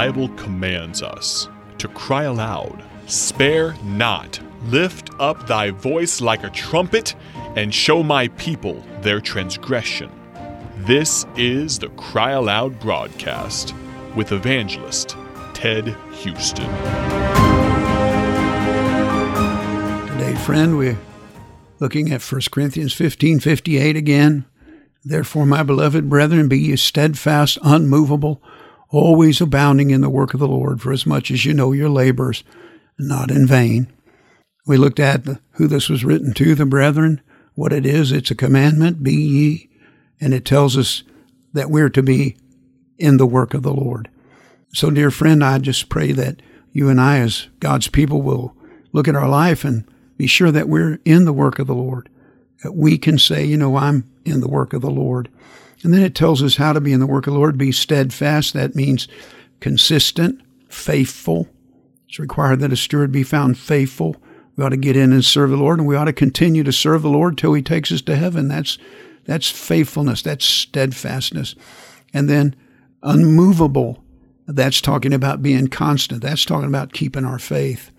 Bible commands us to cry aloud, Spare not, lift up thy voice like a trumpet, and show my people their transgression. This is the Cry Aloud broadcast with evangelist Ted Houston. Today, friend, we're looking at 1 Corinthians 15 58 again. Therefore, my beloved brethren, be ye steadfast, unmovable, always abounding in the work of the Lord, for as much as you know your labors, not in vain. We looked at who this was written to, the brethren, what it is. It's a commandment, be ye, and it tells us that we're to be in the work of the Lord. So, dear friend, I just pray that you and I, as God's people, will look at our life and be sure that we're in the work of the Lord. That we can say, you know, I'm in the work of the Lord. And then it tells us how to be in the work of the Lord, be steadfast. That means consistent, faithful. It's required that a steward be found faithful. We ought to get in and serve the Lord, and we ought to continue to serve the Lord till He takes us to heaven. That's that's faithfulness. That's steadfastness. And then unmovable. That's talking about being constant. That's talking about keeping our faith.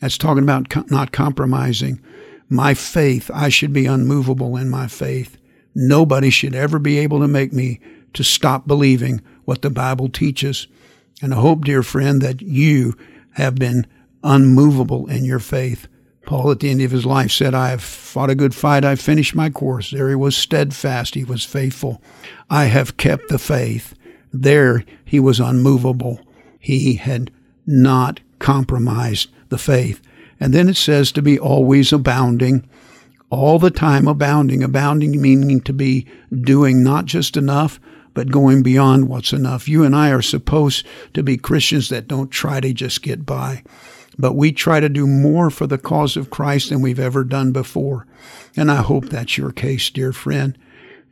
That's talking about not compromising. My faith, I should be unmovable in my faith. Nobody should ever be able to make me to stop believing what the Bible teaches. And I hope, dear friend, that you have been unmovable in your faith. Paul, at the end of his life, said, I have fought a good fight. I've finished my course. There he was steadfast. He was faithful. I have kept the faith. There he was unmovable. He had not compromised the faith. And then it says to be always abounding all the time abounding, abounding meaning to be doing not just enough, but going beyond what's enough. You and I are supposed to be Christians that don't try to just get by, but we try to do more for the cause of Christ than we've ever done before. And I hope that's your case, dear friend.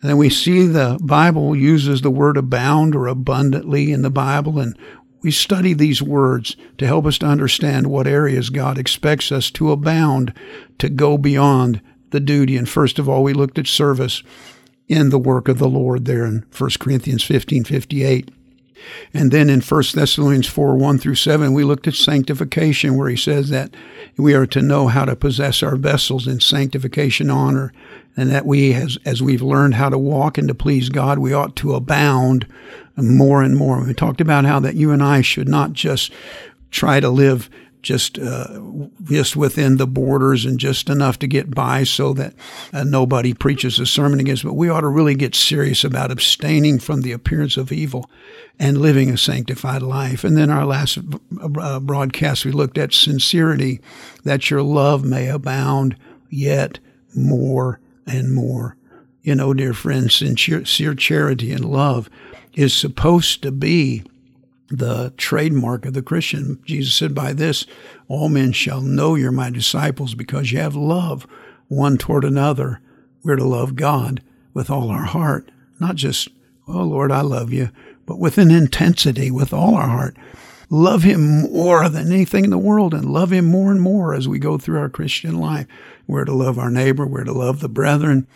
And then we see the Bible uses the word abound or abundantly in the Bible, and we study these words to help us to understand what areas God expects us to abound, to go beyond the duty. And first of all, we looked at service in the work of the Lord there in 1 Corinthians 15 58. And then in 1 Thessalonians 4 1 through 7, we looked at sanctification, where he says that we are to know how to possess our vessels in sanctification honor, and that we, as, as we've learned how to walk and to please God, we ought to abound more and more. We talked about how that you and I should not just try to live just uh, just within the borders and just enough to get by so that uh, nobody preaches a sermon against. But we ought to really get serious about abstaining from the appearance of evil and living a sanctified life. And then our last uh, broadcast, we looked at sincerity, that your love may abound yet more and more. You know, dear friends, sincere charity and love is supposed to be the trademark of the Christian. Jesus said, By this, all men shall know you're my disciples because you have love one toward another. We're to love God with all our heart, not just, oh Lord, I love you, but with an intensity, with all our heart. Love Him more than anything in the world and love Him more and more as we go through our Christian life. We're to love our neighbor, we're to love the brethren,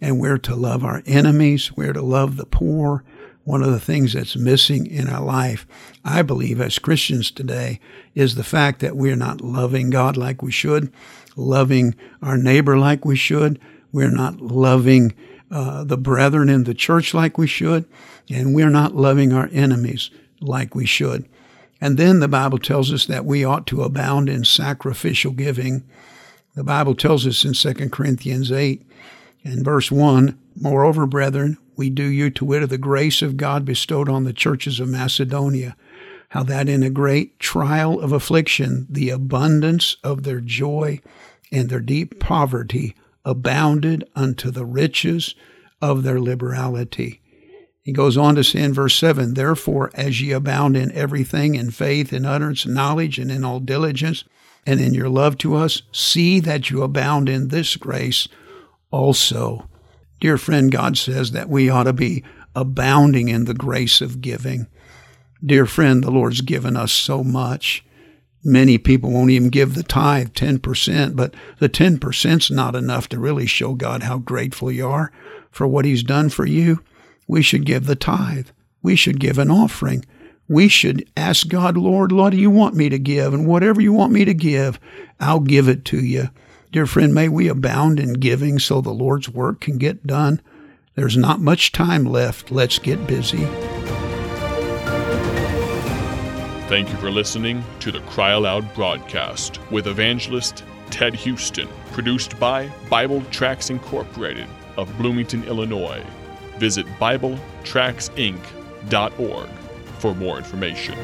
and we're to love our enemies, we're to love the poor, one of the things that's missing in our life, I believe, as Christians today, is the fact that we're not loving God like we should, loving our neighbor like we should. We're not loving uh, the brethren in the church like we should, and we're not loving our enemies like we should. And then the Bible tells us that we ought to abound in sacrificial giving. The Bible tells us in 2 Corinthians 8 and verse 1 Moreover, brethren, we do you to wit of the grace of God bestowed on the churches of Macedonia, how that in a great trial of affliction, the abundance of their joy and their deep poverty abounded unto the riches of their liberality. He goes on to say in verse 7 Therefore, as ye abound in everything, in faith, in utterance, knowledge, and in all diligence, and in your love to us, see that you abound in this grace also. Dear friend, God says that we ought to be abounding in the grace of giving. Dear friend, the Lord's given us so much. Many people won't even give the tithe, 10%, but the 10% is not enough to really show God how grateful you are for what He's done for you. We should give the tithe. We should give an offering. we should ask God, Lord, what do you want me to give? And whatever you want me to give, I'll give it to you. Dear friend, may we abound in giving so the Lord's work can get done. There's not much time left. Let's get busy. Thank you for listening to the Cry Aloud broadcast with evangelist Ted Houston, produced by Bible Tracts Incorporated of Bloomington, Illinois. Visit BibleTractsInc.org for more information.